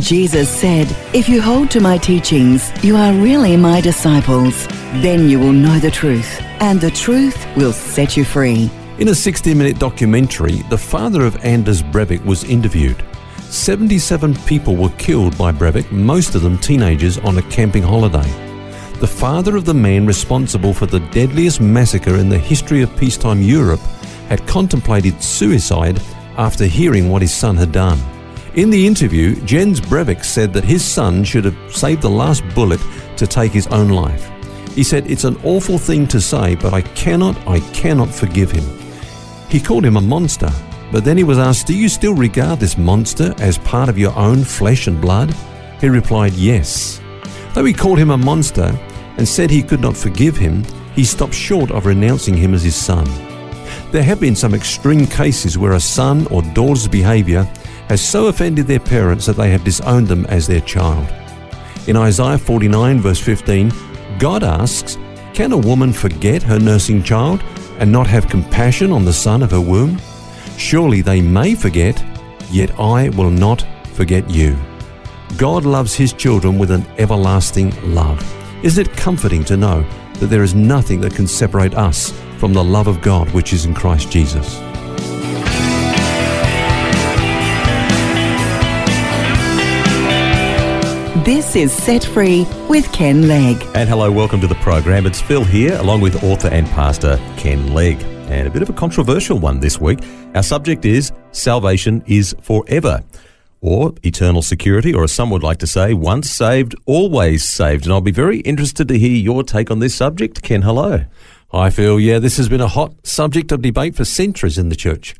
Jesus said, If you hold to my teachings, you are really my disciples. Then you will know the truth, and the truth will set you free. In a 60 minute documentary, the father of Anders Breivik was interviewed. 77 people were killed by Breivik, most of them teenagers on a camping holiday. The father of the man responsible for the deadliest massacre in the history of peacetime Europe had contemplated suicide after hearing what his son had done. In the interview, Jens Breivik said that his son should have saved the last bullet to take his own life. He said, It's an awful thing to say, but I cannot, I cannot forgive him. He called him a monster, but then he was asked, Do you still regard this monster as part of your own flesh and blood? He replied, Yes. Though he called him a monster and said he could not forgive him, he stopped short of renouncing him as his son. There have been some extreme cases where a son or daughter's behavior has so offended their parents that they have disowned them as their child. In Isaiah 49, verse 15, God asks, Can a woman forget her nursing child and not have compassion on the son of her womb? Surely they may forget, yet I will not forget you. God loves his children with an everlasting love. Isn't it comforting to know that there is nothing that can separate us from the love of God which is in Christ Jesus? This is Set Free with Ken Legg. And hello, welcome to the program. It's Phil here, along with author and pastor Ken Legg. And a bit of a controversial one this week. Our subject is Salvation is Forever, or Eternal Security, or as some would like to say, once saved, always saved. And I'll be very interested to hear your take on this subject. Ken, hello. I feel, yeah, this has been a hot subject of debate for centuries in the church.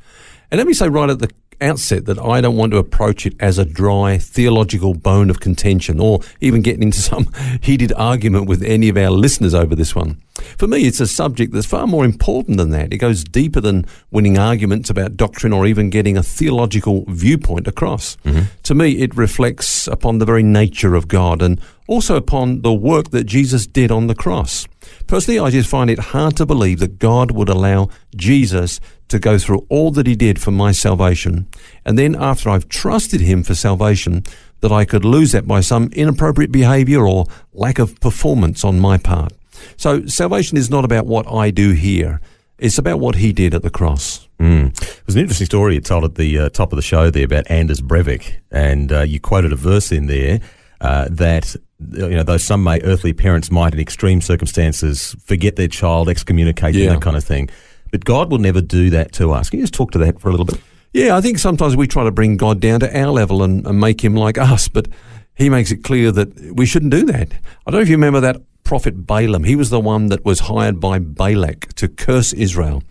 And let me say right at the outset that I don't want to approach it as a dry theological bone of contention or even getting into some heated argument with any of our listeners over this one. For me, it's a subject that's far more important than that. It goes deeper than winning arguments about doctrine or even getting a theological viewpoint across. Mm-hmm. To me, it reflects upon the very nature of God and also upon the work that Jesus did on the cross. Personally, I just find it hard to believe that God would allow Jesus to go through all that he did for my salvation, and then after I've trusted him for salvation, that I could lose that by some inappropriate behavior or lack of performance on my part. So salvation is not about what I do here. It's about what he did at the cross. Mm. It was an interesting story you told at the uh, top of the show there about Anders Breivik, and uh, you quoted a verse in there uh, that you know, though some may earthly parents might in extreme circumstances forget their child, excommunicate yeah. them, that kind of thing. But God will never do that to us. Can you just talk to that for a little bit? Yeah, I think sometimes we try to bring God down to our level and, and make him like us, but he makes it clear that we shouldn't do that. I don't know if you remember that prophet Balaam. He was the one that was hired by Balak to curse Israel.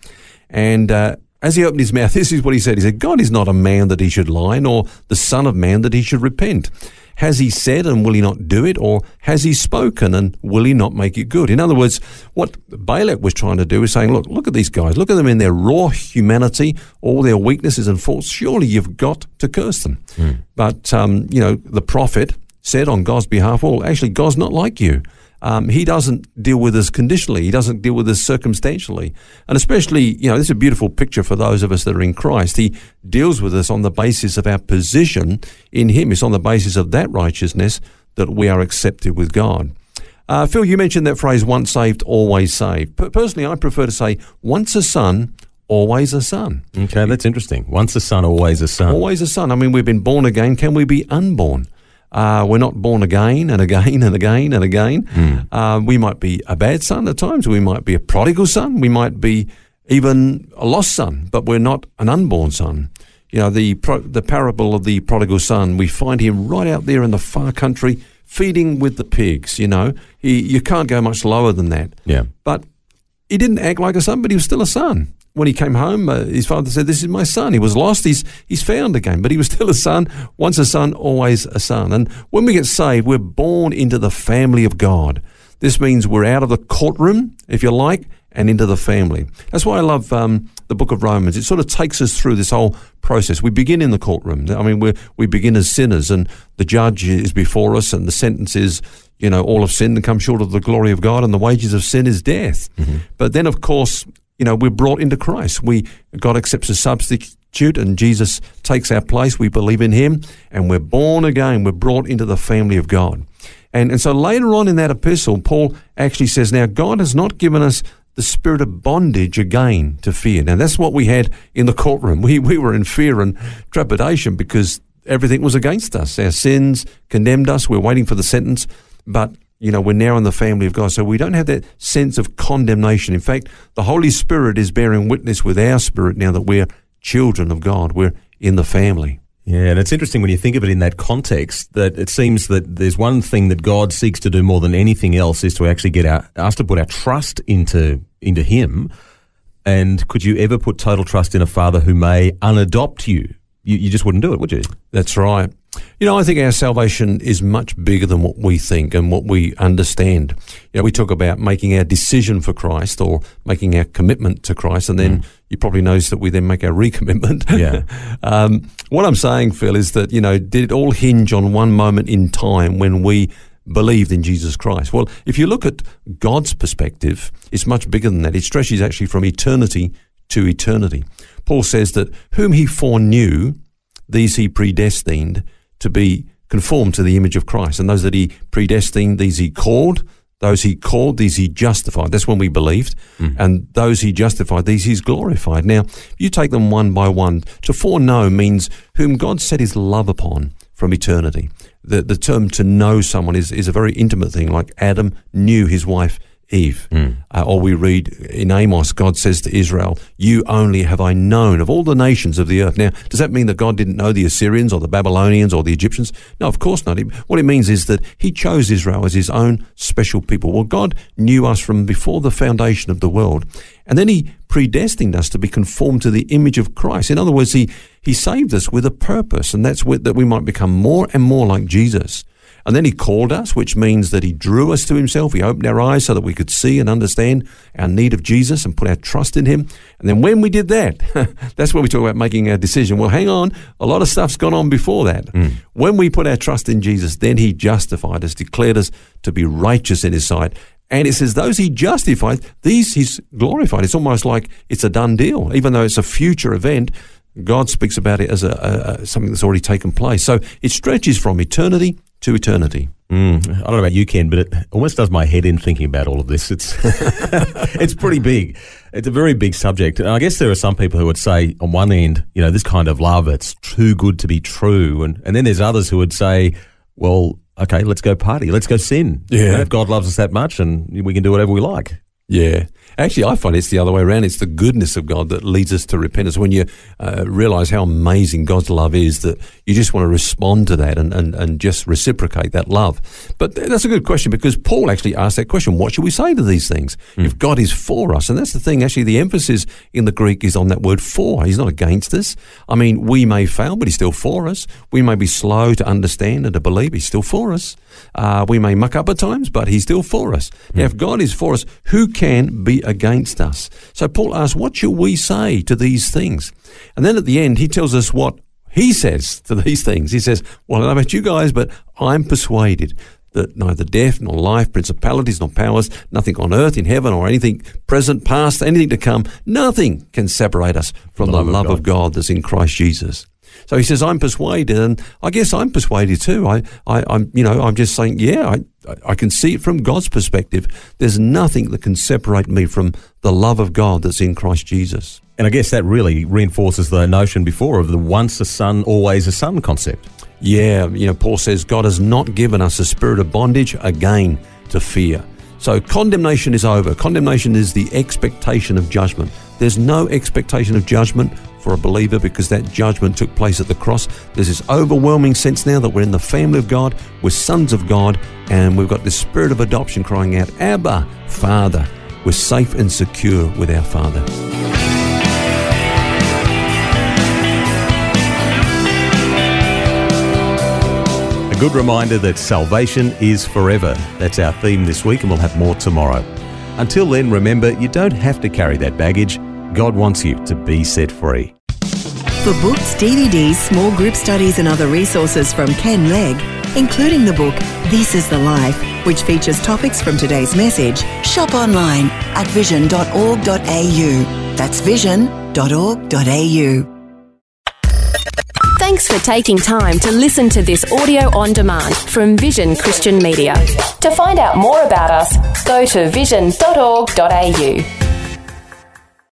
And uh, as he opened his mouth, this is what he said. He said, God is not a man that he should lie, nor the son of man that he should repent. Has he said and will he not do it? Or has he spoken and will he not make it good? In other words, what Balak was trying to do is saying, look, look at these guys. Look at them in their raw humanity, all their weaknesses and faults. Surely you've got to curse them. Mm. But, um, you know, the prophet said on God's behalf, well, actually, God's not like you. Um, he doesn't deal with us conditionally. He doesn't deal with us circumstantially. And especially, you know, this is a beautiful picture for those of us that are in Christ. He deals with us on the basis of our position in Him. It's on the basis of that righteousness that we are accepted with God. Uh, Phil, you mentioned that phrase, once saved, always saved. personally, I prefer to say, once a son, always a son. Okay, that's interesting. Once a son, always a son. Always a son. I mean, we've been born again. Can we be unborn? Uh, we're not born again and again and again and again. Mm. Uh, we might be a bad son at times. We might be a prodigal son. We might be even a lost son, but we're not an unborn son. You know, the, pro- the parable of the prodigal son, we find him right out there in the far country feeding with the pigs, you know. He, you can't go much lower than that. Yeah. But he didn't act like a son, but he was still a son. When he came home, uh, his father said, "This is my son. He was lost. He's he's found again, but he was still a son. Once a son, always a son." And when we get saved, we're born into the family of God. This means we're out of the courtroom, if you like, and into the family. That's why I love um, the book of Romans. It sort of takes us through this whole process. We begin in the courtroom. I mean, we we begin as sinners, and the judge is before us, and the sentence is, you know, all of sin and come short of the glory of God, and the wages of sin is death. Mm-hmm. But then, of course, you know, we're brought into Christ. We God accepts a substitute, and Jesus takes our place. We believe in Him, and we're born again. We're brought into the family of God. And, and so later on in that epistle, Paul actually says, Now God has not given us the spirit of bondage again to fear. Now, that's what we had in the courtroom. We, we were in fear and trepidation because everything was against us. Our sins condemned us. We're waiting for the sentence. But, you know, we're now in the family of God. So we don't have that sense of condemnation. In fact, the Holy Spirit is bearing witness with our spirit now that we're children of God. We're in the family. Yeah, and it's interesting when you think of it in that context that it seems that there's one thing that God seeks to do more than anything else is to actually get our, us to put our trust into into Him. And could you ever put total trust in a father who may unadopt you? You, you just wouldn't do it, would you? That's right. You know, I think our salvation is much bigger than what we think and what we understand. You know, we talk about making our decision for Christ or making our commitment to Christ, and then mm. you probably notice that we then make our recommitment. Yeah. um, what I'm saying, Phil, is that, you know, did it all hinge on one moment in time when we believed in Jesus Christ? Well, if you look at God's perspective, it's much bigger than that. It stretches actually from eternity to eternity. Paul says that whom he foreknew, these he predestined to be conformed to the image of Christ. And those that he predestined, these he called. Those he called, these he justified. That's when we believed. Mm. And those he justified, these he's glorified. Now, you take them one by one. To foreknow means whom God set his love upon from eternity. The, the term to know someone is, is a very intimate thing, like Adam knew his wife Eve. Mm. Uh, or we read in Amos, God says to Israel, You only have I known of all the nations of the earth. Now, does that mean that God didn't know the Assyrians or the Babylonians or the Egyptians? No, of course not. What it means is that He chose Israel as His own special people. Well, God knew us from before the foundation of the world. And then He predestined us to be conformed to the image of Christ. In other words, He, he saved us with a purpose, and that's with, that we might become more and more like Jesus. And then he called us, which means that he drew us to himself. He opened our eyes so that we could see and understand our need of Jesus and put our trust in him. And then when we did that, that's when we talk about making a decision. Well, hang on, a lot of stuff's gone on before that. Mm. When we put our trust in Jesus, then he justified us, declared us to be righteous in his sight. And it says, those he justified, these he's glorified. It's almost like it's a done deal, even though it's a future event. God speaks about it as a, a, a, something that's already taken place. So it stretches from eternity to eternity. Mm, I don't know about you, Ken, but it almost does my head in thinking about all of this. It's it's pretty big. It's a very big subject. And I guess there are some people who would say, on one end, you know, this kind of love, it's too good to be true. And, and then there's others who would say, well, okay, let's go party. Let's go sin. Yeah. You know, if God loves us that much and we can do whatever we like. Yeah. Actually, I find it's the other way around. It's the goodness of God that leads us to repentance. When you uh, realize how amazing God's love is, that you just want to respond to that and, and, and just reciprocate that love. But that's a good question because Paul actually asked that question what should we say to these things mm. if God is for us? And that's the thing, actually, the emphasis in the Greek is on that word for. He's not against us. I mean, we may fail, but He's still for us. We may be slow to understand and to believe, He's still for us. Uh, we may muck up at times, but He's still for us. Mm. Now, if God is for us, who can be against us. So Paul asks, What shall we say to these things? And then at the end, he tells us what he says to these things. He says, Well, I don't know about you guys, but I'm persuaded that neither death nor life, principalities nor powers, nothing on earth, in heaven, or anything present, past, anything to come, nothing can separate us from the, the love, of, God. of God that's in Christ Jesus. So he says, I'm persuaded, and I guess I'm persuaded too. I, I, am you know, I'm just saying, yeah, I, I can see it from God's perspective. There's nothing that can separate me from the love of God that's in Christ Jesus. And I guess that really reinforces the notion before of the once a son, always a son concept. Yeah, you know, Paul says God has not given us a spirit of bondage again to fear. So condemnation is over. Condemnation is the expectation of judgment. There's no expectation of judgment for a believer because that judgment took place at the cross. There's this overwhelming sense now that we're in the family of God, we're sons of God, and we've got this spirit of adoption crying out, Abba, Father. We're safe and secure with our Father. A good reminder that salvation is forever. That's our theme this week, and we'll have more tomorrow. Until then, remember you don't have to carry that baggage. God wants you to be set free. For books, DVDs, small group studies, and other resources from Ken Legg, including the book This is the Life, which features topics from today's message, shop online at vision.org.au. That's vision.org.au. Thanks for taking time to listen to this audio on demand from Vision Christian Media. To find out more about us, go to vision.org.au.